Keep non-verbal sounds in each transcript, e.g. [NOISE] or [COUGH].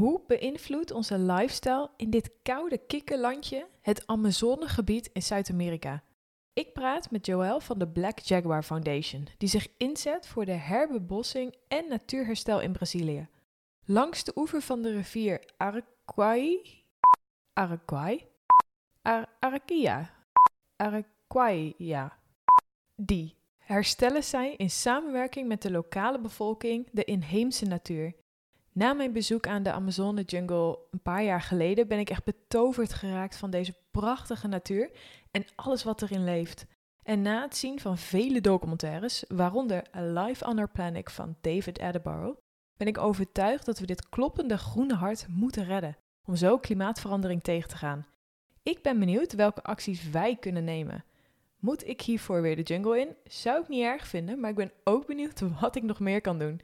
Hoe beïnvloedt onze lifestyle in dit koude kikkerlandje het Amazonegebied in Zuid-Amerika? Ik praat met Joël van de Black Jaguar Foundation, die zich inzet voor de herbebossing en natuurherstel in Brazilië. Langs de oever van de rivier Araguai, Araguai, Ar Araquia, die herstellen zij in samenwerking met de lokale bevolking de inheemse natuur. Na mijn bezoek aan de Amazone Jungle een paar jaar geleden ben ik echt betoverd geraakt van deze prachtige natuur en alles wat erin leeft. En na het zien van vele documentaires, waaronder Life on Our Planet van David Attenborough, ben ik overtuigd dat we dit kloppende groene hart moeten redden om zo klimaatverandering tegen te gaan. Ik ben benieuwd welke acties wij kunnen nemen. Moet ik hiervoor weer de jungle in? Zou ik niet erg vinden, maar ik ben ook benieuwd [LAUGHS] wat ik nog meer kan doen.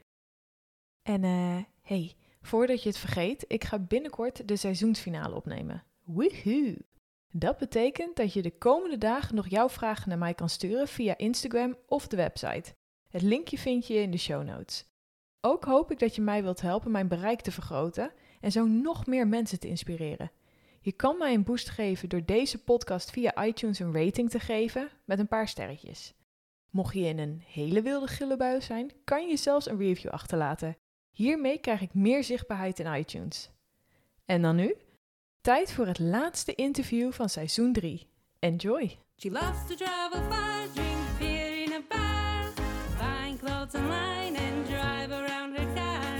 En eh, hey, voordat je het vergeet, ik ga binnenkort de seizoensfinale opnemen. Woehoe! Dat betekent dat je de komende dagen nog jouw vragen naar mij kan sturen via Instagram of de website. Het linkje vind je in de show notes. Ook hoop ik dat je mij wilt helpen mijn bereik te vergroten en zo nog meer mensen te inspireren. Je kan mij een boost geven door deze podcast via iTunes een rating te geven met een paar sterretjes. Mocht je in een hele wilde gillebui zijn, kan je zelfs een review achterlaten. Hiermee krijg ik meer zichtbaarheid in iTunes. En dan nu? Tijd voor het laatste interview van seizoen 3. Enjoy! She loves to travel far, drink beer in a bar, buying clothes online and drive around her car.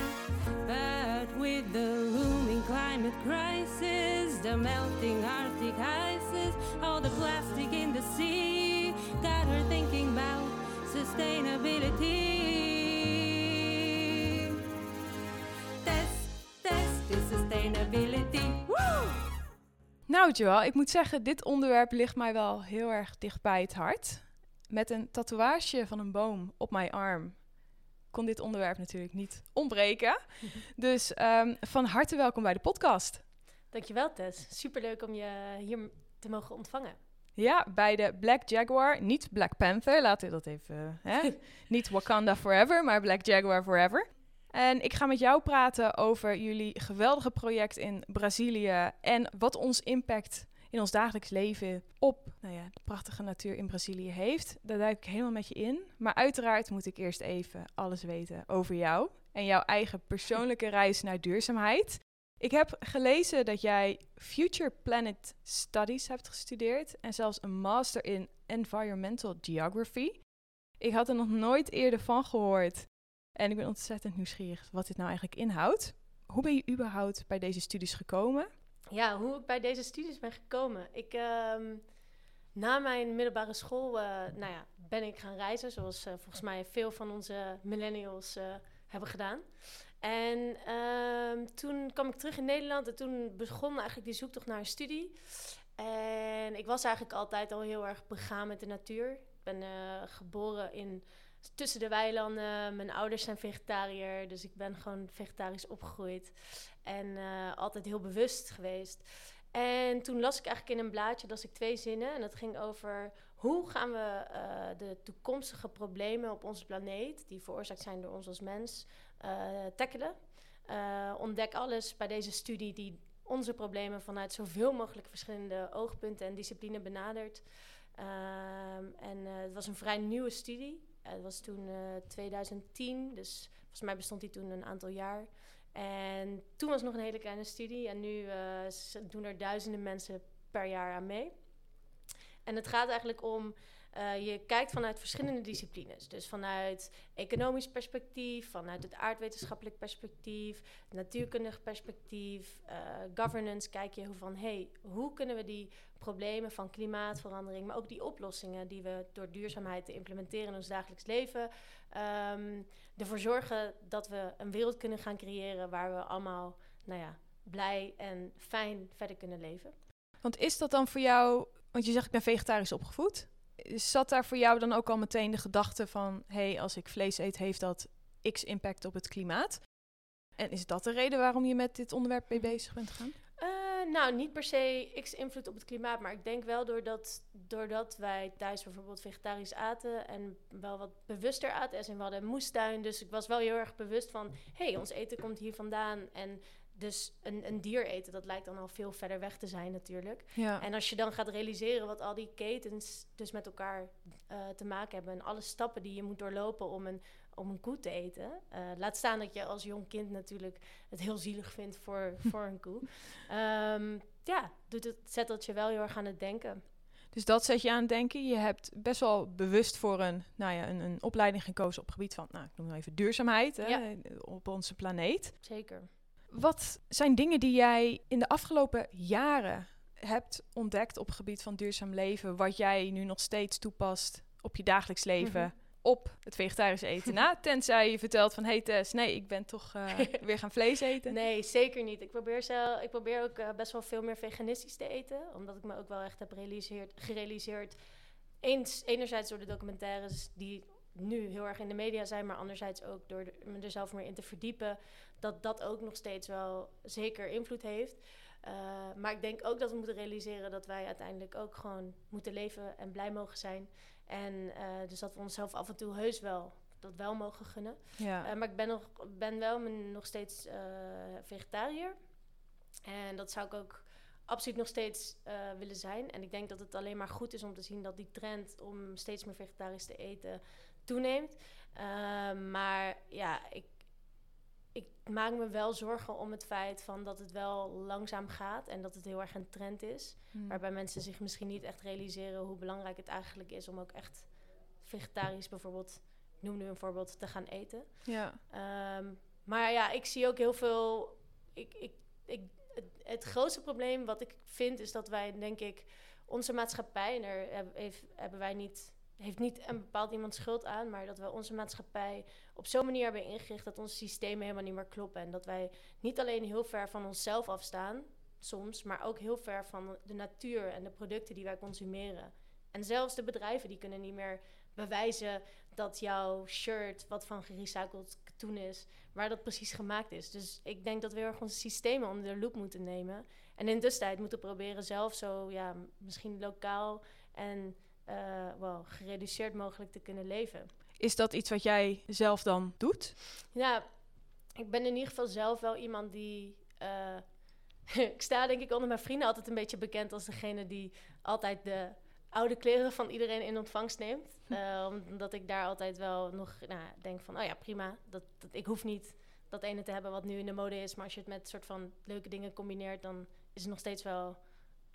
But with the looming climate crisis, the melting Arctic ices, all the plastic in the sea, got her thinking about sustainability. Sustainability. Woo! Nou Joel, ik moet zeggen, dit onderwerp ligt mij wel heel erg dicht bij het hart. Met een tatoeage van een boom op mijn arm kon dit onderwerp natuurlijk niet ontbreken. [LAUGHS] Dus ehm, van harte welkom bij de podcast. Dankjewel Tess. Superleuk om je hier te mogen ontvangen. Ja, bij de Black Jaguar, niet Black Panther, laten we dat even, hè? [LAUGHS] niet Wakanda Forever, maar Black Jaguar Forever. En ik ga met jou praten over jullie geweldige project in Brazilië en wat ons impact in ons dagelijks leven op nou ja, de prachtige natuur in Brazilië heeft. Daar duik ik helemaal met je in. Maar uiteraard moet ik eerst even alles weten over jou en jouw eigen persoonlijke reis naar duurzaamheid. Ik heb gelezen dat jij Future Planet Studies hebt gestudeerd en zelfs een master in Environmental Geography. Ik had er nog nooit eerder van gehoord en ik ben ontzettend nieuwsgierig wat dit nou eigenlijk inhoudt. Hoe ben je überhaupt bij deze studies gekomen? Ja, hoe ik bij deze studies ben gekomen. Ik, ehm, na mijn middelbare school eh, nou ja, ben ik gaan reizen, zoals eh, volgens mij veel van onze millennials eh, hebben gedaan. En ehm, toen kwam ik terug in Nederland en toen begon eigenlijk die zoektocht naar een studie. En ik was eigenlijk altijd al heel erg begaan met de natuur. Ik ben geboren in, tussen de weilanden. Mijn ouders zijn vegetariër, dus ik ben gewoon vegetarisch opgegroeid. En eh, altijd heel bewust geweest. En toen las ik eigenlijk in een blaadje, las ik twee zinnen. En dat ging over hoe gaan we eh, de toekomstige problemen op onze planeet, die veroorzaakt zijn door ons als mens, eh tackelen. Ontdek alles bij deze studie die onze problemen vanuit zoveel mogelijk verschillende oogpunten en disciplines benadert. Ehm, en het was een vrij nieuwe studie. Eh, het was toen eh, 2010, dus volgens mij bestond die toen een aantal jaar. En toen was het nog een hele kleine studie en nu eh, doen er duizenden mensen per jaar aan mee. En het gaat eigenlijk om, eh, je kijkt vanuit verschillende disciplines. Dus vanuit economisch perspectief, vanuit het aardwetenschappelijk perspectief, natuurkundig perspectief, eh, governance, kijk je van, hey, hoe kunnen we die problemen van klimaatverandering, maar ook die oplossingen die we door duurzaamheid te implementeren in ons dagelijks leven, ehm, ervoor zorgen dat we een wereld kunnen gaan creëren waar we allemaal, nou ja, blij en fijn verder kunnen leven. Want is dat dan voor jou, want je zegt ik ben vegetarisch opgevoed. Zat daar voor jou dan ook al meteen de gedachte van, hé, hey, als ik vlees eet, heeft dat x impact op het klimaat? En is dat de reden waarom je met dit onderwerp mee bezig bent gegaan? Eh, nou, niet per se x invloed op het klimaat, maar ik denk wel doordat, doordat wij thuis bijvoorbeeld vegetarisch aten en wel wat bewuster aten. En we hadden moestuin, dus ik was wel heel erg bewust van, hé, hey, ons eten komt hier vandaan en dus een, een dier eten, dat lijkt dan al veel verder weg te zijn natuurlijk. Ja. En als je dan gaat realiseren wat al die ketens dus met elkaar eh, te maken hebben... en alle stappen die je moet doorlopen om een, om een koe te eten... eh, laat staan dat je als jong kind natuurlijk het heel zielig vindt voor, [LAUGHS] voor een koe. Ehm, ja, doet het, zet dat je wel heel erg aan het denken. Dus dat zet je aan het denken. Je hebt best wel bewust voor een, nou ja, een, een opleiding gekozen op het gebied van, nou, ik noem het even duurzaamheid hè, Ja. op onze planeet. Zeker. Wat zijn dingen die jij in de afgelopen jaren hebt ontdekt op het gebied van duurzaam leven, wat jij nu nog steeds toepast op je dagelijks leven? Mhm. Op het vegetarisch eten [LAUGHS] na, tenzij je vertelt van... hey Tess, nee, ik ben toch eh, [LAUGHS] weer gaan vlees eten. Nee, zeker niet. Ik probeer, zelf, ik probeer ook eh, best wel veel meer veganistisch te eten. Omdat ik me ook wel echt heb realiseerd, gerealiseerd. Eens, enerzijds door de documentaires die nu heel erg in de media zijn, maar anderzijds ook door me er zelf meer in te verdiepen. Dat dat ook nog steeds wel zeker invloed heeft. Eh, maar ik denk ook dat we moeten realiseren dat wij uiteindelijk ook gewoon moeten leven en blij mogen zijn. En eh, dus dat we onszelf af en toe heus wel dat wel mogen gunnen. Ja. Eh, maar ik ben, nog, ben wel nog steeds vegetariër. En dat zou ik ook absoluut nog steeds willen zijn. En ik denk dat het alleen maar goed is om te zien dat die trend om steeds meer vegetarisch te eten toeneemt. Eh, maar ja, ik, ik maak me wel zorgen om het feit van dat het wel langzaam gaat en dat het heel erg een trend is. Hmm. Waarbij mensen zich misschien niet echt realiseren hoe belangrijk het eigenlijk is om ook echt vegetarisch bijvoorbeeld, noem nu een voorbeeld, te gaan eten. ja. Ehm, maar ja, ik zie ook heel veel. Ik, ik, ik, het, het grootste probleem wat ik vind is dat wij, denk ik, onze maatschappij, en daar heeft, hebben wij niet, heeft niet een bepaald iemand schuld aan, maar dat we onze maatschappij op zo'n manier hebben ingericht dat onze systemen helemaal niet meer kloppen. En dat wij niet alleen heel ver van onszelf afstaan, soms, maar ook heel ver van de natuur en de producten die wij consumeren. En zelfs de bedrijven die kunnen niet meer bewijzen dat jouw shirt, wat van gerecycled katoen is, waar dat precies gemaakt is. Dus ik denk dat we heel erg onze systemen onder de loep moeten nemen. En in de moeten proberen zelf zo, ja, misschien lokaal en eh, wel gereduceerd mogelijk te kunnen leven. Is dat iets wat jij zelf dan doet? Ja, ik ben in ieder geval zelf wel iemand die. eh, [LAUGHS] ik sta denk ik onder mijn vrienden altijd een beetje bekend als degene die altijd de oude kleren van iedereen in ontvangst neemt. [LAUGHS] Eh, omdat ik daar altijd wel nog nou, denk van, oh ja, prima. Dat, dat, ik hoef niet dat ene te hebben wat nu in de mode is. Maar als je het met soort van leuke dingen combineert, dan is het nog steeds wel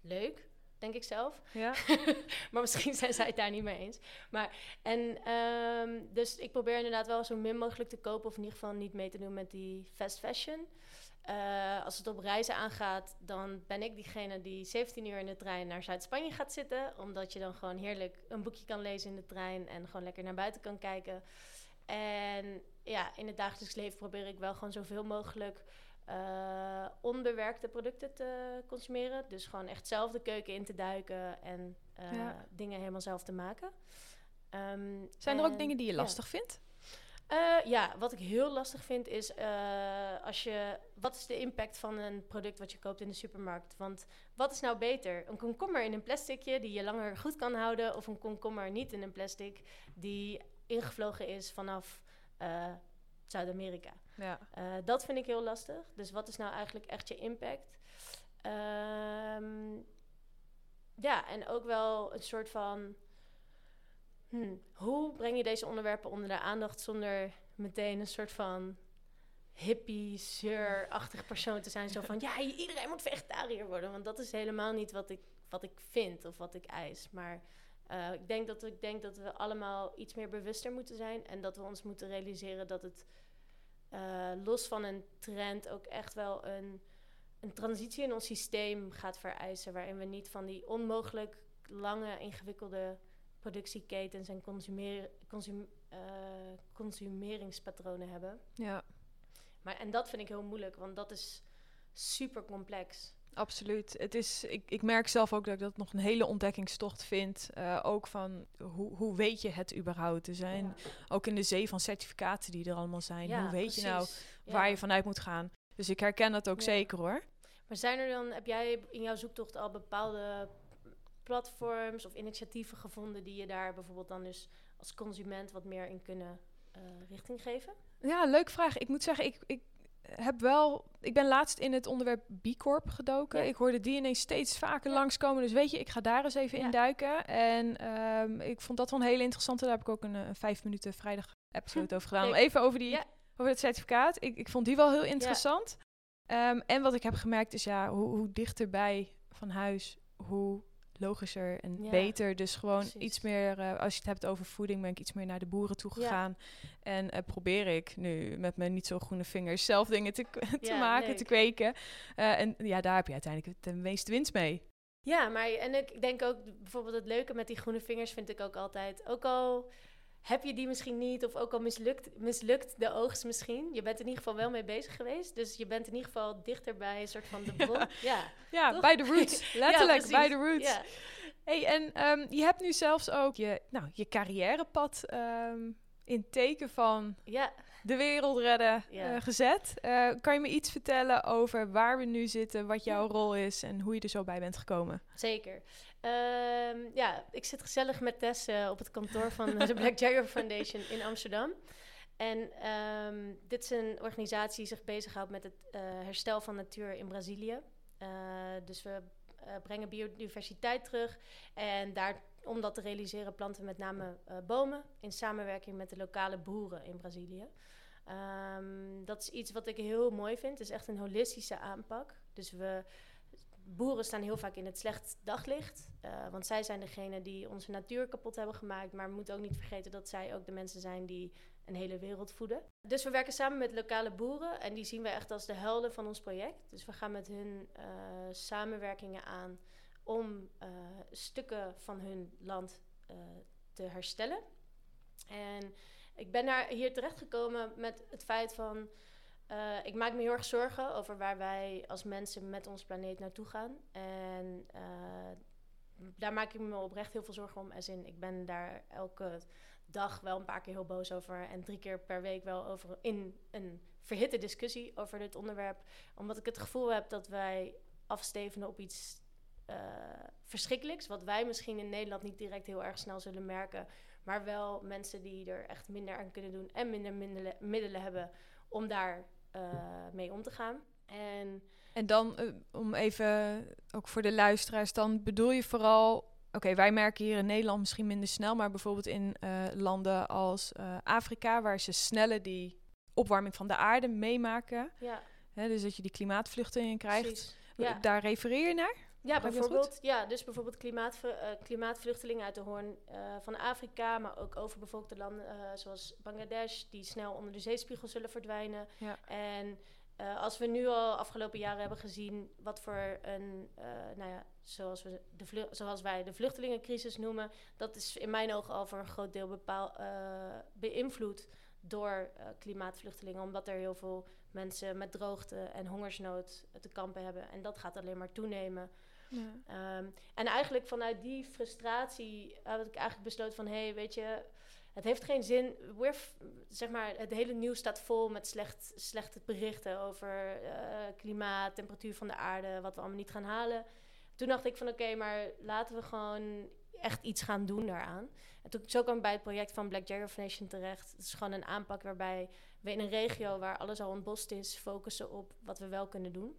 leuk, denk ik zelf. Ja. [LAUGHS] maar misschien zijn zij het daar niet mee eens. Maar, en, ehm, dus ik probeer inderdaad wel zo min mogelijk te kopen... of in ieder geval niet mee te doen met die fast fashion. Eh, als het op reizen aangaat, dan ben ik diegene die 17 uur in de trein naar Zuid-Spanje gaat zitten. Omdat je dan gewoon heerlijk een boekje kan lezen in de trein... en gewoon lekker naar buiten kan kijken. En ja, in het dagelijks leven probeer ik wel gewoon zoveel mogelijk... eh, onbewerkte producten te consumeren. Dus gewoon echt zelf de keuken in te duiken en eh, Ja. dingen helemaal zelf te maken. Ehm, Zijn er ook en- dingen die je ja. lastig vindt? Eh, ja, wat ik heel lastig vind is als je. Wat is de impact van een product wat je koopt in de supermarkt? Want wat is nou beter? Een komkommer in een plasticje die je langer goed kan houden, of een komkommer niet in een plastic die ingevlogen is vanaf Zuid-Amerika? Ja. Eh, dat vind ik heel lastig. Dus wat is nou eigenlijk echt je impact? Ehm, ja, en ook wel een soort van. hmm, hoe breng je deze onderwerpen onder de aandacht zonder meteen een soort van hippie, zeur-achtig persoon te zijn? Zo [LAUGHS] van ja, iedereen moet vegetariër worden. Want dat is helemaal niet wat ik, wat ik vind of wat ik eis. Maar eh, ik, denk dat, ik denk dat we allemaal iets meer bewuster moeten zijn. En dat we ons moeten realiseren dat het eh, los van een trend ook echt wel een, een transitie in ons systeem gaat vereisen. Waarin we niet van die onmogelijk lange, ingewikkelde productieketens en consumeer, consum, eh, consumeringspatronen hebben. ja, Maar, en dat vind ik heel moeilijk, want dat is super complex. Absoluut. Het is, ik, ik merk zelf ook dat ik dat nog een hele ontdekkingstocht vind. Eh, ook van hoe, hoe weet je het überhaupt? Er zijn ook in de zee van certificaten die er allemaal zijn. Ja, hoe weet je nou waar Ja. je vanuit moet gaan? Dus ik herken dat ook zeker hoor. Maar zijn er dan, heb jij in jouw zoektocht al bepaalde platforms of initiatieven gevonden die je daar bijvoorbeeld dan dus als consument wat meer in kunnen eh, richting geven? Ja, leuke vraag. Ik moet zeggen, ik, ik heb wel... Ik ben laatst in het onderwerp B Corp gedoken. Ja. Ik hoorde die ineens steeds vaker Ja. langskomen. Dus weet je, ik ga daar eens even Ja. in duiken. En ehm, ik vond dat wel een hele interessante. Daar heb ik ook een, eh, een vijf minuten vrijdag episode over gedaan. Om even over, die, over het certificaat. Ik, ik vond die wel heel interessant. Ehm, en wat ik heb gemerkt is ja, hoe, hoe dichterbij van huis, hoe logischer en Ja, beter. Dus gewoon precies. iets meer, eh, als je het hebt over voeding, ben ik iets meer naar de boeren toe Ja. gegaan. En eh, probeer ik nu met mijn niet zo groene vingers zelf dingen te, [LAUGHS] te Ja, maken, leuk. te kweken. Eh, en ja, daar heb je uiteindelijk de meeste winst mee. Ja, maar en ik denk ook bijvoorbeeld het leuke met die groene vingers vind ik ook altijd. Ook al heb je die misschien niet, of ook al mislukt, mislukt de oogst misschien. Je bent in ieder geval wel mee bezig geweest. Dus je bent in ieder geval dichter bij een soort van de [LAUGHS] bron. Ja, Ja, bij de roots. [LAUGHS] Letterlijk, bij de roots. ja. Hey, en ehm, je hebt nu zelfs ook je, nou, je carrièrepad ehm, in teken van ja. de wereld redden Ja. eh, gezet. Eh, kan je me iets vertellen over waar we nu zitten, wat jouw rol is en hoe je er zo bij bent gekomen? Zeker. Ehm, ja, ik zit gezellig met Tess eh, op het kantoor van [LAUGHS] de Black Jagger Foundation in Amsterdam. En ehm, dit is een organisatie die zich bezighoudt met het eh, herstel van natuur in Brazilië. Eh, dus we brengen biodiversiteit terug. En daar, om dat te realiseren planten met name bomen in samenwerking met de lokale boeren in Brazilië. Ehm, dat is iets wat ik heel mooi vind. Het is echt een holistische aanpak. Dus we boeren staan heel vaak in het slecht daglicht. eh, want zij zijn degene die onze natuur kapot hebben gemaakt. Maar we moeten ook niet vergeten dat zij ook de mensen zijn die een hele wereld voeden. Dus we werken samen met lokale boeren. En die zien we echt als de helden van ons project. Dus we gaan met hun eh, samenwerkingen aan om eh, stukken van hun land te herstellen. En ik ben daar hier terechtgekomen met het feit van... eh, ik maak me heel erg zorgen over waar wij als mensen met ons planeet naartoe gaan. En eh, daar maak ik me oprecht heel veel zorgen om. Als in, ik ben daar elke dag wel een paar keer heel boos over. En drie keer per week wel over in een verhitte discussie over dit onderwerp. Omdat ik het gevoel heb dat wij afstevenen op iets eh, verschrikkelijks. Wat wij misschien in Nederland niet direct heel erg snel zullen merken. Maar wel mensen die er echt minder aan kunnen doen. En minder middelen, middelen hebben om daar eh, mee om te gaan. En En dan, eh, om even, ook voor de luisteraars, dan bedoel je vooral... Oké, wij merken hier in Nederland misschien minder snel, maar bijvoorbeeld in eh, landen als Afrika, waar ze sneller die opwarming van de aarde meemaken. ja, Hè, dus dat je die klimaatvluchtelingen krijgt. Ja. Daar refereer je naar? Ja, dat bijvoorbeeld, ja, dus bijvoorbeeld klimaatvlu- eh, klimaatvluchtelingen uit de hoorn eh, van Afrika, maar ook overbevolkte landen eh, zoals Bangladesh, die snel onder de zeespiegel zullen verdwijnen. Ja. En als we nu al afgelopen jaren hebben gezien wat voor een, nou ja, zoals, we de zoals wij de vluchtelingencrisis noemen, dat is in mijn ogen al voor een groot deel bepaal, beïnvloed door klimaatvluchtelingen, omdat er heel veel mensen met droogte en hongersnood te kampen hebben. En dat gaat alleen maar toenemen. Ehm, en eigenlijk vanuit die frustratie had ik eigenlijk besloten van... hé, hey, weet je, het heeft geen zin... We're zeg maar, het hele nieuws staat vol met slecht, slechte berichten... over eh, klimaat, temperatuur van de aarde, wat we allemaal niet gaan halen. Toen dacht ik van oké, maar laten we gewoon echt iets gaan doen daaraan. En toen, zo kwam ik bij het project van Black Jagger Foundation terecht. Het is gewoon een aanpak waarbij we in een regio waar alles al ontbost is... focussen op wat we wel kunnen doen.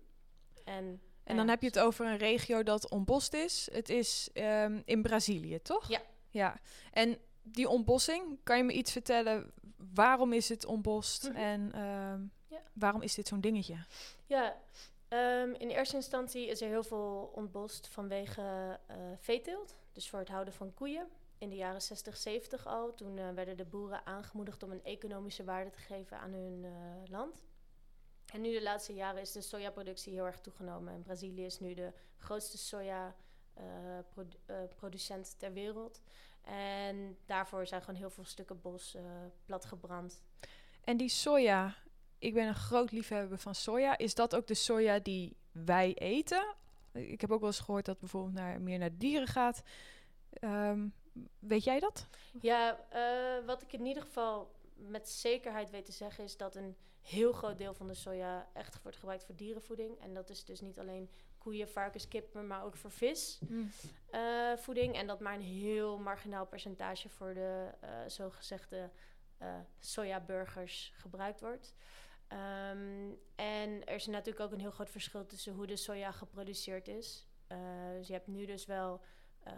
En, En dan heb je het over een regio dat ontbost is. Het is ehm, in Brazilië, toch? Ja. Ja. En die ontbossing, kan je me iets vertellen? Waarom is het ontbost? Mhm. En ehm, Ja. waarom is dit zo'n dingetje? Ja, ehm, in eerste instantie is er heel veel ontbost vanwege eh veeteelt. Dus voor het houden van koeien. In de jaren 60, 70 al. Toen eh, werden de boeren aangemoedigd om een economische waarde te geven aan hun eh, land. En nu de laatste jaren is de sojaproductie heel erg toegenomen. En Brazilië is nu de grootste soja-producent ter wereld. En daarvoor zijn gewoon heel veel stukken bos eh, platgebrand. En die soja, ik ben een groot liefhebber van soja. Is dat ook de soja die wij eten? Ik heb ook wel eens gehoord dat bijvoorbeeld naar, meer naar dieren gaat. Ehm, weet jij dat? Ja, eh, wat ik in ieder geval met zekerheid weet te zeggen is dat een heel groot deel van de soja echt wordt gebruikt voor dierenvoeding. En dat is dus niet alleen koeien, varkens, kippen, maar ook voor visvoeding. en dat maar een heel marginaal percentage voor de eh, zogezegde eh sojaburgers gebruikt wordt. Ehm, en er is natuurlijk ook een heel groot verschil tussen hoe de soja geproduceerd is. Eh, dus je hebt nu dus wel eh,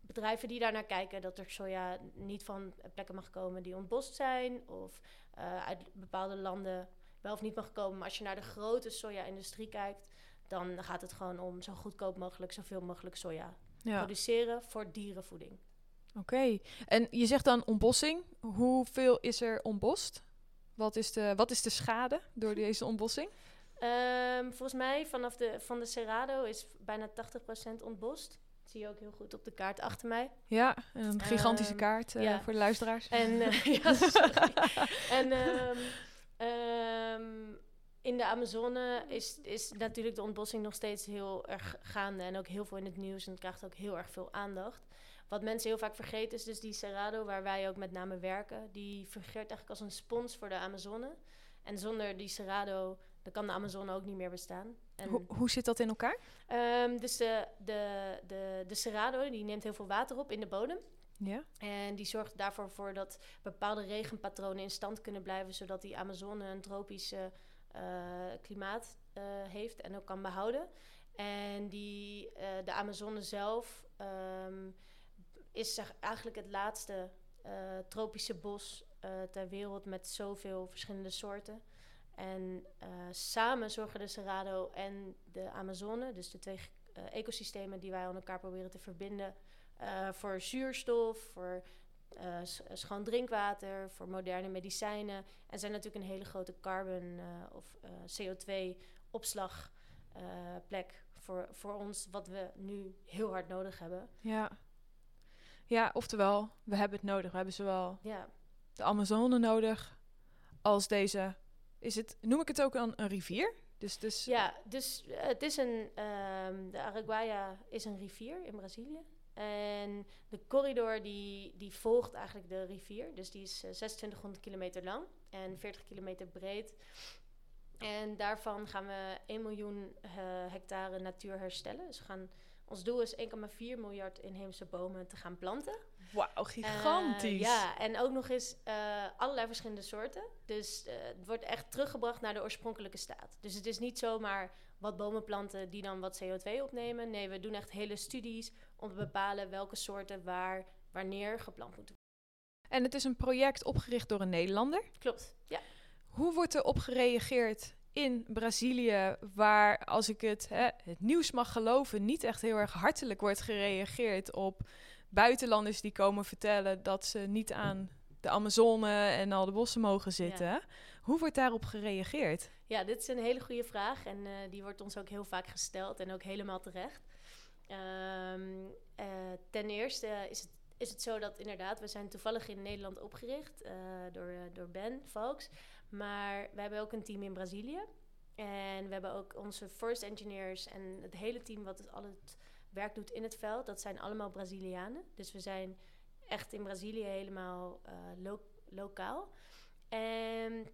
bedrijven die daarnaar kijken dat er soja niet van plekken mag komen die ontbost zijn of eh, uit bepaalde landen wel of niet mag komen. Maar als je naar de grote soja-industrie kijkt, dan gaat het gewoon om zo goedkoop mogelijk, zoveel mogelijk soja Ja. produceren voor dierenvoeding. Oké. En je zegt dan ontbossing. Hoeveel is er ontbost? Wat is de, wat is de schade door [LAUGHS] deze ontbossing? Ehm, volgens mij vanaf de, van de Cerrado is bijna 80% ontbost. Zie je ook heel goed op de kaart achter mij. Ja, een gigantische Ehm, kaart eh, ja. voor de luisteraars. En, eh, [LAUGHS] ja, sorry. en ehm, ehm, in de Amazone is, is natuurlijk de ontbossing nog steeds heel erg gaande. En ook heel veel in het nieuws. En het krijgt ook heel erg veel aandacht. Wat mensen heel vaak vergeten is dus die Cerrado, waar wij ook met name werken. Die fungeert eigenlijk als een spons voor de Amazone. En zonder die Cerrado, dan kan de Amazone ook niet meer bestaan. En, Hoe, hoe zit dat in elkaar? Ehm, dus de, de, de, de Cerrado die neemt heel veel water op in de bodem. Ja. En die zorgt daarvoor voor dat bepaalde regenpatronen in stand kunnen blijven, zodat die Amazone een tropisch eh, klimaat eh, heeft en ook kan behouden. En die, eh, de Amazone zelf ehm, is eigenlijk het laatste tropische bos ter wereld met zoveel verschillende soorten. En eh, samen zorgen de Cerrado en de Amazone, dus de twee eh, ecosystemen die wij aan elkaar proberen te verbinden, eh, voor zuurstof, voor schoon drinkwater, voor moderne medicijnen. En zijn natuurlijk een hele grote carbon of CO2-opslagplek voor, voor ons, wat we nu heel hard nodig hebben. Ja. Ja, oftewel, we hebben het nodig. We hebben zowel Ja, de Amazone nodig als deze. Is het, noem ik het ook een, een rivier? Dus, dus ja dus eh, het is een, ehm, de Araguaia is een rivier in Brazilië. En de corridor die, die volgt eigenlijk de rivier. Dus die is eh, 2600 kilometer lang en 40 kilometer breed. En daarvan gaan we 1 miljoen eh, hectare natuur herstellen. Dus gaan, ons doel is 1,4 miljard inheemse bomen te gaan planten. Wauw, gigantisch. Eh, ja, en ook nog eens eh, allerlei verschillende soorten. Dus eh, het wordt echt teruggebracht naar de oorspronkelijke staat. Dus het is niet zomaar wat bomen planten die dan wat CO2 opnemen. Nee, we doen echt hele studies om te bepalen welke soorten waar, wanneer geplant moeten En het is een project opgericht door een Nederlander. worden. Klopt, ja. Hoe wordt er op gereageerd in Brazilië, waar, als ik het, hè, het nieuws mag geloven, niet echt heel erg hartelijk wordt gereageerd op buitenlanders die komen vertellen dat ze niet aan de Amazone en al de bossen mogen zitten? Hoe wordt daarop gereageerd? Ja, dit is een hele goede vraag en eh, die wordt ons ook heel vaak gesteld en ook helemaal terecht. Ehm, eh, ten eerste is het, is het zo dat inderdaad, we zijn toevallig in Nederland opgericht eh, door, door Ben Valks. Maar we hebben ook een team in Brazilië. En we hebben ook onze forest engineers en het hele team wat het, al het werk doet in het veld. Dat zijn allemaal Brazilianen. Dus we zijn echt in Brazilië helemaal eh, lo- lokaal. En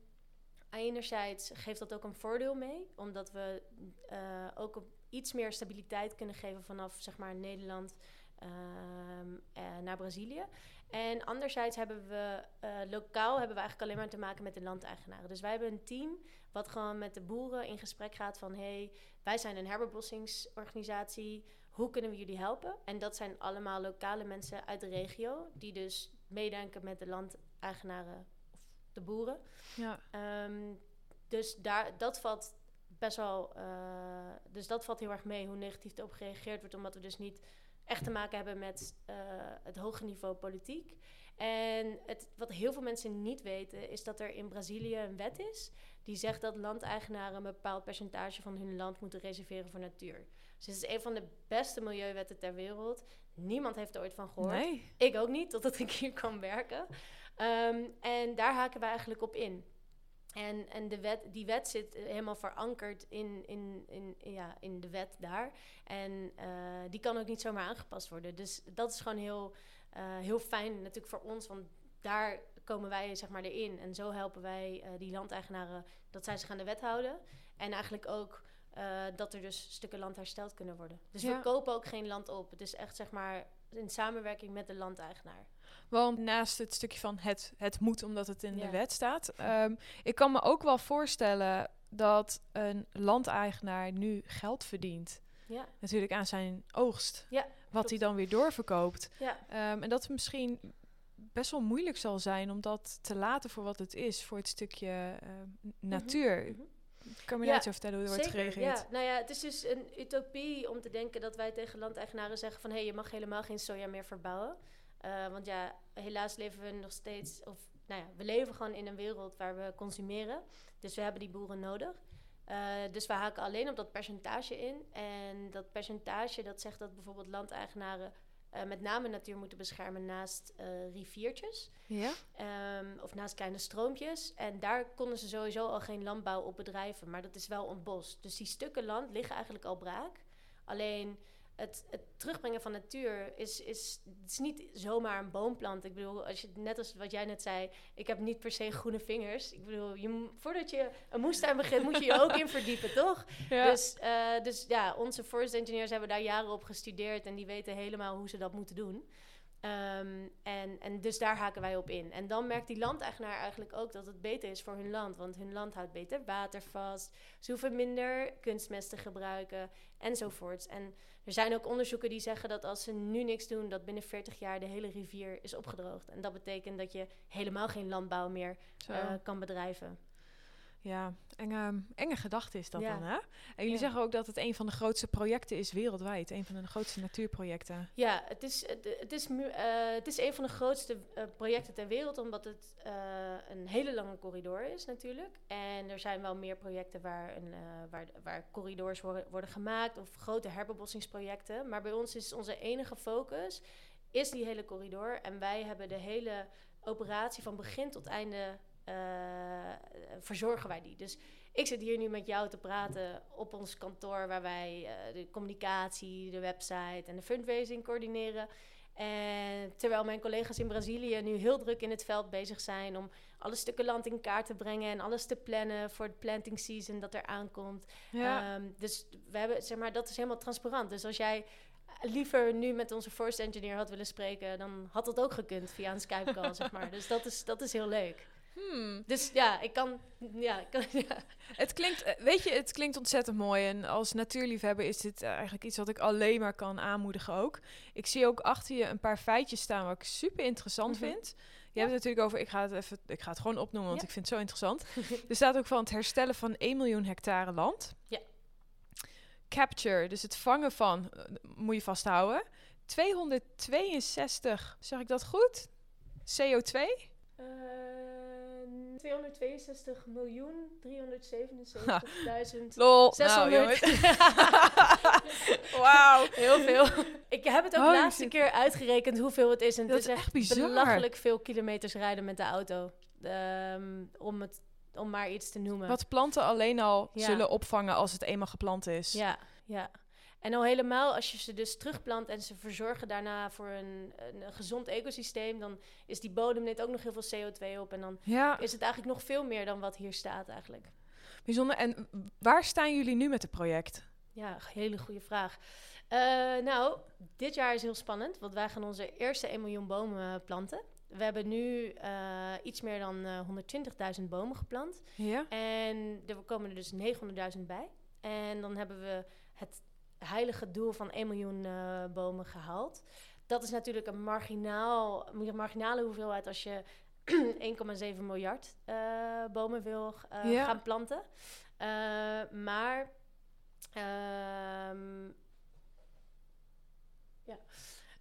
enerzijds geeft dat ook een voordeel mee, omdat we eh, ook iets meer stabiliteit kunnen geven vanaf zeg maar Nederland ehm, eh, naar Brazilië. En anderzijds hebben we lokaal hebben we eigenlijk alleen maar te maken met de landeigenaren. Dus wij hebben een team wat gewoon met de boeren in gesprek gaat van hey, wij zijn een herbebossingsorganisatie. Hoe kunnen we jullie helpen? En dat zijn allemaal lokale mensen uit de regio die dus meedenken met de landeigenaren of de boeren. Ja. Ehm, dus daar, dat valt best wel. eh, dus dat valt heel erg mee hoe negatief erop gereageerd wordt, omdat we dus niet echt te maken hebben met eh, het hoge niveau politiek. En het, wat heel veel mensen niet weten, is dat er in Brazilië een wet is die zegt dat landeigenaren een bepaald percentage van hun land moeten reserveren voor natuur. Dus het is een van de beste milieuwetten ter wereld. Niemand heeft er ooit van gehoord. Nee. Ik ook niet, totdat ik hier kwam werken. Ehm, en daar haken wij eigenlijk op in. En, en de wet, die wet zit helemaal verankerd in, in, in, ja, in de wet daar. En eh, die kan ook niet zomaar aangepast worden. Dus dat is gewoon heel, eh, heel fijn natuurlijk voor ons. Want daar komen wij zeg maar erin. En zo helpen wij eh, die landeigenaren dat zij zich aan de wet houden. En eigenlijk ook eh, dat er dus stukken land hersteld kunnen worden. Dus Ja. we kopen ook geen land op. Het is echt zeg maar in samenwerking met de landeigenaar. Want naast het stukje van het, het moet omdat het in Ja. de wet staat. ehm, ik kan me ook wel voorstellen dat een landeigenaar nu geld verdient. Ja, Natuurlijk aan zijn oogst. Ja, wat hij dan weer doorverkoopt. Ehm, en dat het misschien best wel moeilijk zal zijn om dat te laten voor wat het is. Voor het stukje ehm, natuur. mhm. Kan me Ja, over vertellen hoe er wordt gereageerd? Ja, nou ja, het is dus een utopie om te denken dat wij tegen landeigenaren zeggen van hé, hey, je mag helemaal geen soja meer verbouwen. Eh, want ja, helaas leven we nog steeds, of nou ja, we leven gewoon in een wereld waar we consumeren. Dus we hebben die boeren nodig. Eh, dus we haken alleen op dat percentage in. En dat percentage dat zegt dat bijvoorbeeld landeigenaren eh, met name natuur moeten beschermen naast eh, riviertjes. Ja? Ehm, of naast kleine stroompjes. En daar konden ze sowieso al geen landbouw op bedrijven. Maar dat is wel ontbost. Dus die stukken land liggen eigenlijk al braak. Alleen het, het terugbrengen van natuur is, is, het is niet zomaar een boomplant. Ik bedoel, als je, net als wat jij net zei, ik heb niet per se groene vingers. Ik bedoel, je, voordat je een moestuin begint, moet je je ook in verdiepen, [LAUGHS] toch? Ja. Dus, eh, dus ja, onze forest engineers hebben daar jaren op gestudeerd en die weten helemaal hoe ze dat moeten doen. Ehm, en, en dus daar haken wij op in. En dan merkt die landeigenaar eigenlijk ook dat het beter is voor hun land. Want hun land houdt beter water vast. Ze hoeven minder kunstmest te gebruiken enzovoorts. En er zijn ook onderzoeken die zeggen dat als ze nu niks doen, dat binnen 40 jaar de hele rivier is opgedroogd. En dat betekent dat je helemaal geen landbouw meer eh, kan bedrijven. Ja, enge, enge gedachte is dat Ja. dan, hè? En jullie Ja. zeggen ook dat het een van de grootste projecten is wereldwijd. Een van de grootste natuurprojecten. Ja, het is, het, het is, eh, het is een van de grootste eh, projecten ter wereld, omdat het eh, een hele lange corridor is natuurlijk. En er zijn wel meer projecten waar, een, waar, waar corridors worden, worden gemaakt of grote herbebossingsprojecten. Maar bij ons is onze enige focus is die hele corridor. En wij hebben de hele operatie van begin tot einde eh, verzorgen wij die. Dus ik zit hier nu met jou te praten op ons kantoor, waar wij eh, de communicatie, de website en de fundraising coördineren. En terwijl mijn collega's in Brazilië nu heel druk in het veld bezig zijn om alle stukken land in kaart te brengen en alles te plannen voor het planting season dat er aankomt. Ehm, dus we hebben, zeg maar, dat is helemaal transparant. Dus als jij liever nu met onze forest engineer had willen spreken, dan had dat ook gekund via een Skype call, zeg maar. [LAUGHS] Dus dat is, dat is heel leuk. Hmm. Dus ja, ik kan, ja, ik kan, [LAUGHS] ja. Het klinkt, eh, weet je, het klinkt ontzettend mooi. En als natuurliefhebber is dit eh, eigenlijk iets wat ik alleen maar kan aanmoedigen ook. Ik zie ook achter je een paar feitjes staan wat ik super interessant Mhm. vind. Je hebt het natuurlijk over, ik ga het, even, ik ga het gewoon opnoemen, want Ja. ik vind het zo interessant. [LAUGHS] er staat ook van het herstellen van 1 miljoen hectare land. Ja. Capture, dus het vangen van, eh, moet je vasthouden. 262, zeg ik dat goed? CO2? Eh, 262 miljoen 377.000. [LAUGHS] Lol. 600. Nou. [LAUGHS] Wauw. Heel veel. Ik heb het ook de Holy laatste shit. keer uitgerekend hoeveel het is. En Dat het is is echt bizar. belachelijk veel kilometers rijden met de auto. Ehm, om, het, om maar iets te noemen. Wat planten alleen al Ja. zullen opvangen als het eenmaal geplant is. Ja, ja. En al helemaal als je ze dus terugplant en ze verzorgen daarna voor een, een, gezond ecosysteem, dan is die bodem neemt ook nog heel veel CO2 op. En dan Ja, is het eigenlijk nog veel meer dan wat hier staat eigenlijk. bijzonder. En waar staan jullie nu met het project? Ja, hele goede vraag. Eh, nou, dit jaar is heel spannend, want wij gaan onze eerste 1 miljoen bomen planten. We hebben nu eh, iets meer dan eh 120.000 bomen geplant. Ja? En er komen er dus 900.000 bij. En dan hebben we het heilige doel van 1 miljoen eh, bomen gehaald. Dat is natuurlijk een marginaal, een marginale hoeveelheid als je [CLEARS THROAT] 1,7 miljard eh, bomen wil eh, Ja. gaan planten. Maar ehm, ja.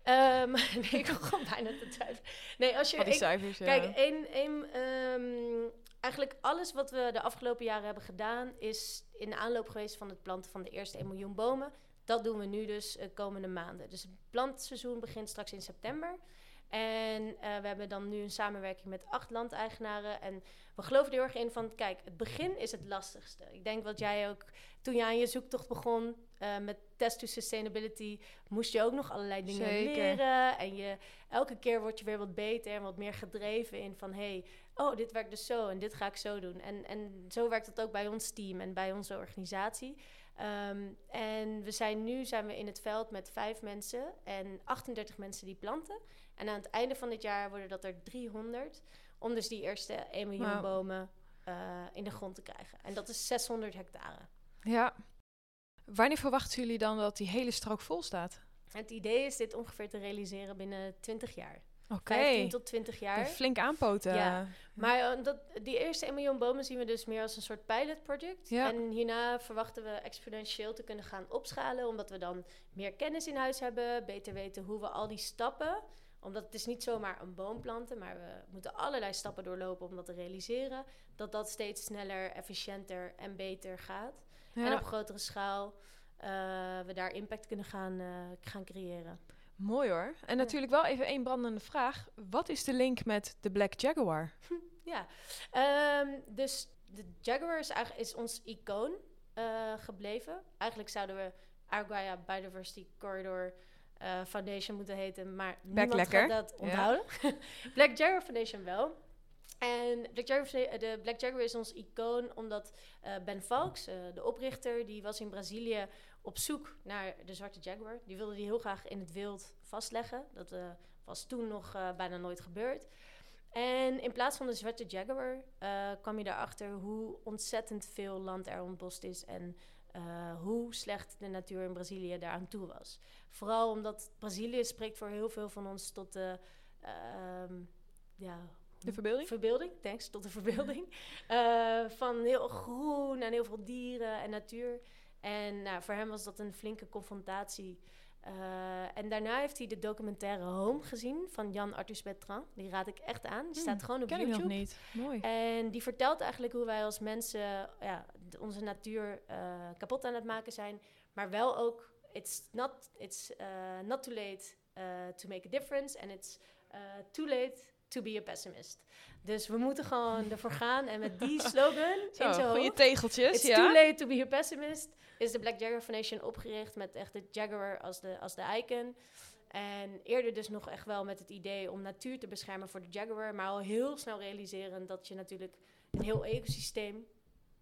Ehm, [LAUGHS] nee, ik begon bijna te twijfelen. Nee, als je, Al die ik- cijfers, ja. Kijk, één, één, ehm, eigenlijk alles wat we de afgelopen jaren hebben gedaan... is in de aanloop geweest van het planten van de eerste 1 miljoen bomen. Dat doen we nu dus de komende maanden. Dus het plantseizoen begint straks in september. En eh, we hebben dan nu een samenwerking met acht landeigenaren. En we geloven er heel erg in van... Kijk, het begin is het lastigste. Ik denk wat jij ook... Toen je aan je zoektocht begon eh, met Test to Sustainability... moest je ook nog allerlei dingen Zeker. leren. En je, elke keer word je weer wat beter en wat meer gedreven in van... hey, oh, dit werkt dus zo en dit ga ik zo doen. En, en zo werkt het ook bij ons team en bij onze organisatie. Ehm, en we zijn nu zijn we in het veld met vijf mensen en 38 mensen die planten. En aan het einde van dit jaar worden dat er 300. Om dus die eerste 1 miljoen bomen eh, in de grond te krijgen. En dat is 600 hectare. Ja. Wanneer verwachten jullie dan dat die hele strook vol staat? Het idee is dit ongeveer te realiseren binnen 20 jaar. Oké. 15 tot 20 jaar. Flink aanpoten. Ja. Maar eh, dat, die eerste 1 miljoen bomen zien we dus meer als een soort pilotproject. Ja. En hierna verwachten we exponentieel te kunnen gaan opschalen, omdat we dan meer kennis in huis hebben, beter weten hoe we al die stappen, omdat het is niet zomaar een boom planten, maar we moeten allerlei stappen doorlopen om dat te realiseren, dat dat steeds sneller, efficiënter en beter gaat. Ja. En op grotere schaal eh, we daar impact kunnen gaan, eh, gaan creëren. Mooi hoor. En natuurlijk wel even één brandende vraag. Wat is de link met de Black Jaguar? [LAUGHS] Ja, ehm, dus de Jaguar is, eigenlijk, is ons icoon eh, gebleven. Eigenlijk zouden we Arguaya Biodiversity Corridor eh, Foundation moeten heten, maar niemand lekker. gaat dat onthouden. [LAUGHS] Black Jaguar Foundation wel. En Black Jaguar, de Black Jaguar is ons icoon omdat eh, Ben Falks, de oprichter, die was in Brazilië op zoek naar de zwarte jaguar. Die wilde die heel graag in het wild vastleggen. Dat eh, was toen nog eh, bijna nooit gebeurd. En in plaats van de zwarte jaguar eh, kwam je daarachter hoe ontzettend veel land er ontbost is en hoe slecht de natuur in Brazilië daaraan toe was. Vooral omdat Brazilië spreekt voor heel veel van ons tot de ehm, ja, De verbeelding? verbeelding, thanks, tot de verbeelding. Van heel groen en heel veel dieren en natuur. En nou, voor hem was dat een flinke confrontatie. Eh, en daarna heeft hij de documentaire Home gezien van Jan Arthus Bertrand. Die raad ik echt aan. Die staat gewoon op Hmm, Ken ik YouTube. nog niet. Mooi. En die vertelt eigenlijk hoe wij als mensen ja, onze natuur eh, kapot aan het maken zijn. Maar wel ook, it's not, it's, eh, not too late to make a difference. And it's too late to be a pessimist. Dus we moeten gewoon ervoor gaan. En met die slogan [LAUGHS] Zo, in zijn goede tegeltjes. It's ja. too late to be a pessimist, is de Black Jaguar Foundation opgericht met echt de Jaguar als de, als de icon. En eerder dus nog echt wel met het idee om natuur te beschermen voor de Jaguar. Maar al heel snel realiseren dat je natuurlijk een heel ecosysteem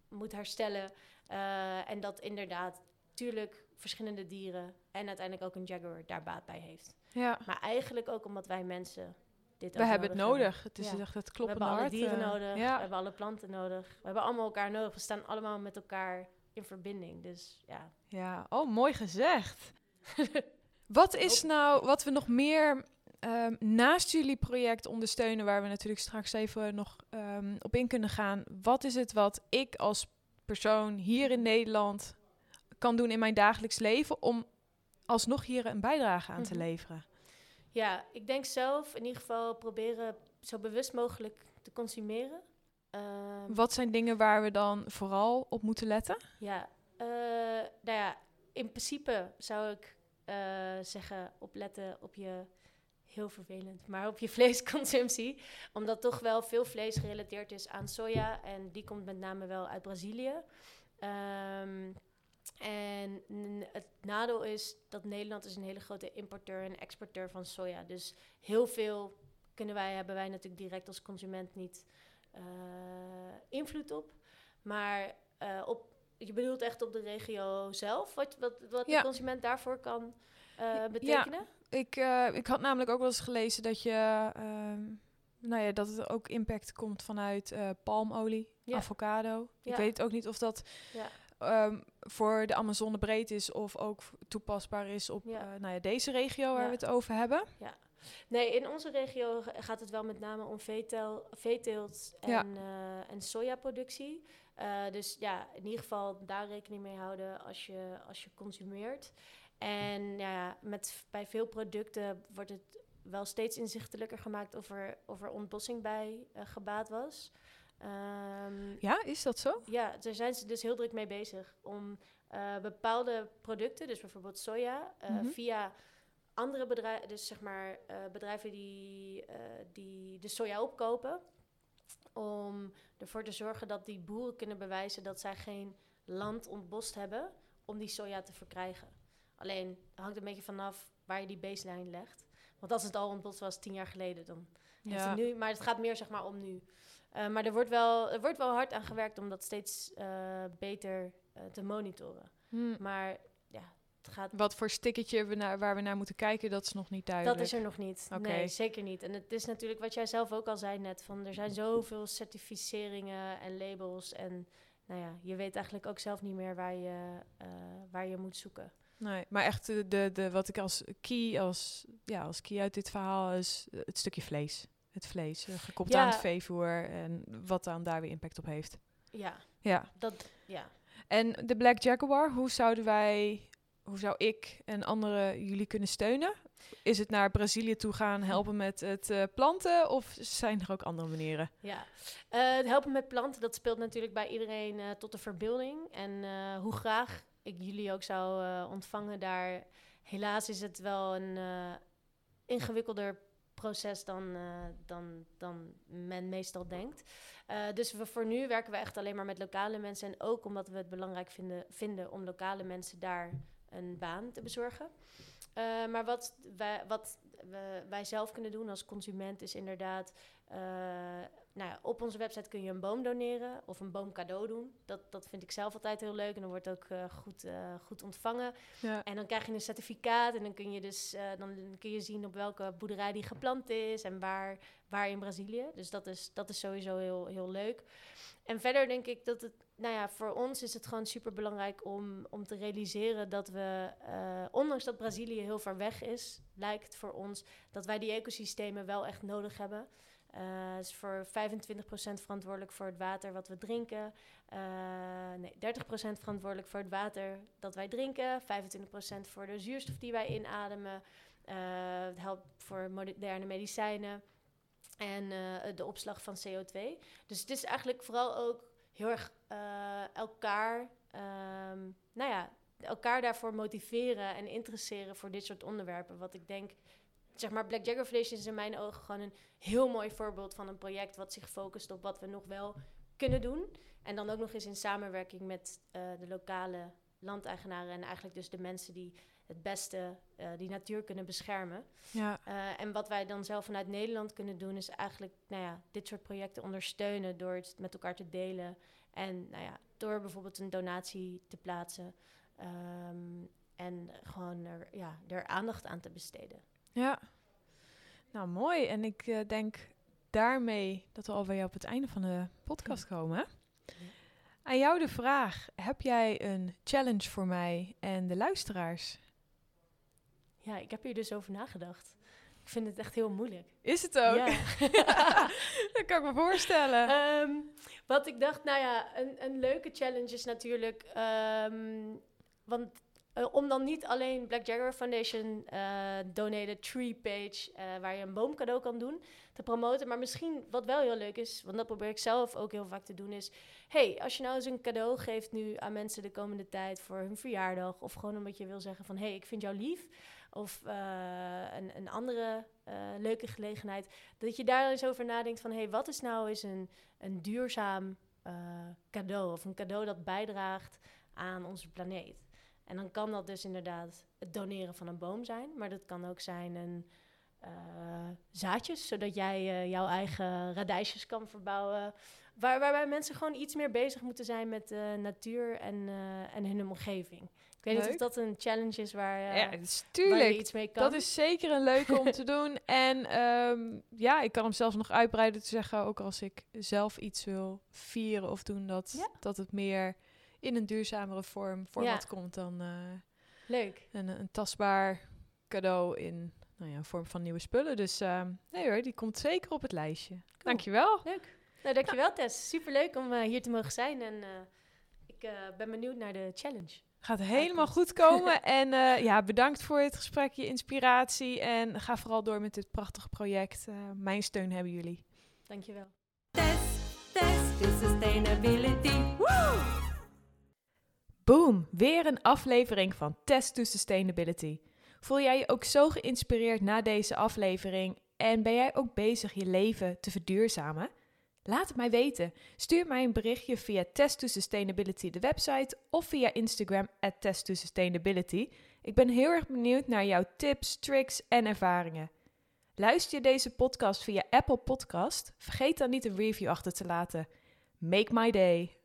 moet herstellen. Eh, en dat inderdaad, tuurlijk, verschillende dieren en uiteindelijk ook een Jaguar daar baat bij heeft. Ja. Maar eigenlijk ook omdat wij mensen dit We hebben het nodig. Het is Ja. echt het We kloppende hebben alle dieren eh, nodig, we hebben alle planten nodig. We hebben allemaal elkaar nodig. We staan allemaal met elkaar in verbinding. Dus ja. ja. Oh, mooi gezegd. [LAUGHS] wat is nou, wat we nog meer ehm, naast jullie project ondersteunen, waar we natuurlijk straks even nog ehm, op in kunnen gaan. Wat is het wat ik als persoon hier in Nederland kan doen in mijn dagelijks leven om alsnog hier een bijdrage aan te Mhm. leveren? Ja, ik denk zelf in ieder geval proberen zo bewust mogelijk te consumeren. Ehm, Wat zijn dingen waar we dan vooral op moeten letten? Ja, eh, nou ja, in principe zou ik eh, zeggen opletten op je, heel vervelend, maar op je [LAUGHS] vleesconsumptie. Omdat toch wel veel vlees gerelateerd is aan soja en die komt met name wel uit Brazilië. Ehm, en het nadeel is dat Nederland is een hele grote importeur en exporteur van soja. Dus heel veel kunnen wij, hebben wij natuurlijk direct als consument niet eh, invloed op. Maar eh, op, je bedoelt echt op de regio zelf, wat, wat, wat Ja. de consument daarvoor kan eh, betekenen? Ik, eh, ik had namelijk ook wel eens gelezen dat je, ehm, nou ja, dat het ook impact komt vanuit palmolie, Ja. avocado. Ik Ja. weet ook niet of dat Ja. Ehm, voor de Amazone breed is of ook toepasbaar is op Ja. eh, nou ja, deze regio waar Ja. we het over hebben. Nee, in onze regio ga- gaat het wel met name om veetel, veeteelt en, Ja. eh, en sojaproductie. Eh, dus ja, in ieder geval daar rekening mee houden als je, als je consumeert. En ja, ja, met, bij veel producten wordt het wel steeds inzichtelijker gemaakt of er, of er ontbossing bij gebaat was. Ehm, Ja, is dat zo? ja, daar zijn ze dus heel druk mee bezig om eh, bepaalde producten, dus bijvoorbeeld soja, eh, Mhm. via andere bedrijven, dus zeg maar eh, bedrijven die, die de soja opkopen, om ervoor te zorgen dat die boeren kunnen bewijzen dat zij geen land ontbost hebben om die soja te verkrijgen. Alleen het hangt een beetje vanaf waar je die baseline legt. Want als het al ontbost was tien jaar geleden, dan Ja. het nu. Maar het gaat meer zeg maar om nu. Eh, maar er wordt, wel, er wordt wel hard aan gewerkt om dat steeds eh, beter eh, te monitoren. Hm. Maar ja, het gaat Wat voor stickertje we naar, waar we naar moeten kijken, dat is nog niet duidelijk. Dat is er nog niet. Nee, zeker niet. En het is natuurlijk wat jij zelf ook al zei net, van er zijn zoveel certificeringen en labels en nou ja, je weet eigenlijk ook zelf niet meer waar je, waar je moet zoeken. Nee, maar echt de, de, de, wat ik als key, als, ja, als key uit dit verhaal is het stukje vlees. Het vlees, eh, gekoppeld Ja. aan het veevoer en wat dan daar weer impact op heeft. Ja, Ja. dat, ja. En de Black Jaguar, hoe zouden wij, hoe zou ik en anderen jullie kunnen steunen? Is het naar Brazilië toe gaan helpen met het eh, planten of zijn er ook andere manieren? Ja, het helpen met planten, dat speelt natuurlijk bij iedereen tot de verbeelding. En hoe graag ik jullie ook zou ontvangen daar. Helaas is het wel een ingewikkelder proces dan, eh, dan, dan men meestal denkt. Eh, dus we, voor nu werken we echt alleen maar met lokale mensen. En ook omdat we het belangrijk vinden, vinden om lokale mensen daar een baan te bezorgen. Eh, maar wat wij, wat we, wij zelf kunnen doen als consument is inderdaad... nou ja, op onze website kun je een boom doneren of een boom cadeau doen. Dat, dat vind ik zelf altijd heel leuk en dan wordt ook eh, goed, eh, goed ontvangen. Ja. En dan krijg je een certificaat en dan kun je dus eh, dan kun je zien op welke boerderij die geplant is en waar, waar in Brazilië. Dus dat is, dat is sowieso heel, heel leuk. En verder denk ik dat het, nou ja, voor ons is het gewoon super belangrijk om, om te realiseren dat we, ondanks dat Brazilië heel ver weg is, lijkt voor ons dat wij die ecosystemen wel echt nodig hebben. Het is voor 25% verantwoordelijk voor het water wat we drinken. Eh nee, 30% verantwoordelijk voor het water dat wij drinken. 25% voor de zuurstof die wij inademen. Eh, het helpt voor moderne medicijnen. En de opslag van CO2. Dus het is eigenlijk vooral ook heel erg elkaar, ehm, nou ja, elkaar daarvoor motiveren en interesseren voor dit soort onderwerpen. Wat ik denk, zeg maar, Black Jagger Foundation is in mijn ogen gewoon een heel mooi voorbeeld van een project wat zich focust op wat we nog wel kunnen doen. En dan ook nog eens in samenwerking met eh, de lokale landeigenaren en eigenlijk dus de mensen die het beste eh, die natuur kunnen beschermen. Ja. Eh, en wat wij dan zelf vanuit Nederland kunnen doen, is eigenlijk nou ja, dit soort projecten ondersteunen door het met elkaar te delen. En nou ja, door bijvoorbeeld een donatie te plaatsen. ehm, en gewoon er, ja, er aandacht aan te besteden. Ja. Nou, mooi. En ik eh, denk daarmee dat we alweer op het einde van de podcast komen. hè? Aan jou de vraag: heb jij een challenge voor mij en de luisteraars? Ja, ik heb hier dus over nagedacht. Ik vind het echt heel moeilijk. Is het ook? Ja. [LAUGHS] dat kan ik me voorstellen. Ehm, wat ik dacht, nou ja, een, een leuke challenge is natuurlijk. ehm, want eh, om dan niet alleen Black Jagger Foundation eh Donate a Tree page, eh, waar je een boom cadeau kan doen, te promoten. Maar misschien wat wel heel leuk is, want dat probeer ik zelf ook heel vaak te doen, is: hey, als je nou eens een cadeau geeft nu aan mensen de komende tijd voor hun verjaardag, of gewoon omdat je wil zeggen van: hey, ik vind jou lief. Of een, een andere leuke gelegenheid. Dat je daar eens over nadenkt van... hé, hey, wat is nou eens een, een duurzaam cadeau? Of een cadeau dat bijdraagt aan onze planeet. En dan kan dat dus inderdaad het doneren van een boom zijn. Maar dat kan ook zijn een eh, zaadjes... zodat jij eh, jouw eigen radijsjes kan verbouwen. Waar, waarbij mensen gewoon iets meer bezig moeten zijn met de natuur en, eh, en hun omgeving. Ik weet niet of dat een challenge is waar, ja, dus waar je tuurlijk. iets mee kan. Dat is zeker een leuke om te doen. [LAUGHS] En ehm, ja, ik kan hem zelfs nog uitbreiden te zeggen, ook als ik zelf iets wil vieren of doen, dat, Ja. dat het meer in een duurzamere vorm format Ja. komt dan eh, Leuk. een, een tastbaar cadeau in nou ja, vorm van nieuwe spullen. Dus ehm, nee hoor, die komt zeker op het lijstje. Dankjewel. Leuk. Nou, dankjewel Tess. Superleuk om eh, hier te mogen zijn. En eh, ik eh, ben benieuwd naar de challenge. Gaat helemaal goed komen. [LAUGHS] en eh, ja, bedankt voor het gesprek, je inspiratie. En ga vooral door met dit prachtige project. Eh, mijn steun hebben jullie. Dankjewel. Test to sustainability. Woo! Boom, weer een aflevering van Test to Sustainability. Voel jij je ook zo geïnspireerd na deze aflevering en ben jij ook bezig je leven te verduurzamen? Laat het mij weten. Stuur mij een berichtje via Test to Sustainability de website of via Instagram at Test to Sustainability. Ik ben heel erg benieuwd naar jouw tips, tricks en ervaringen. Luister je deze podcast via Apple Podcast? Vergeet dan niet een review achter te laten. Make my day.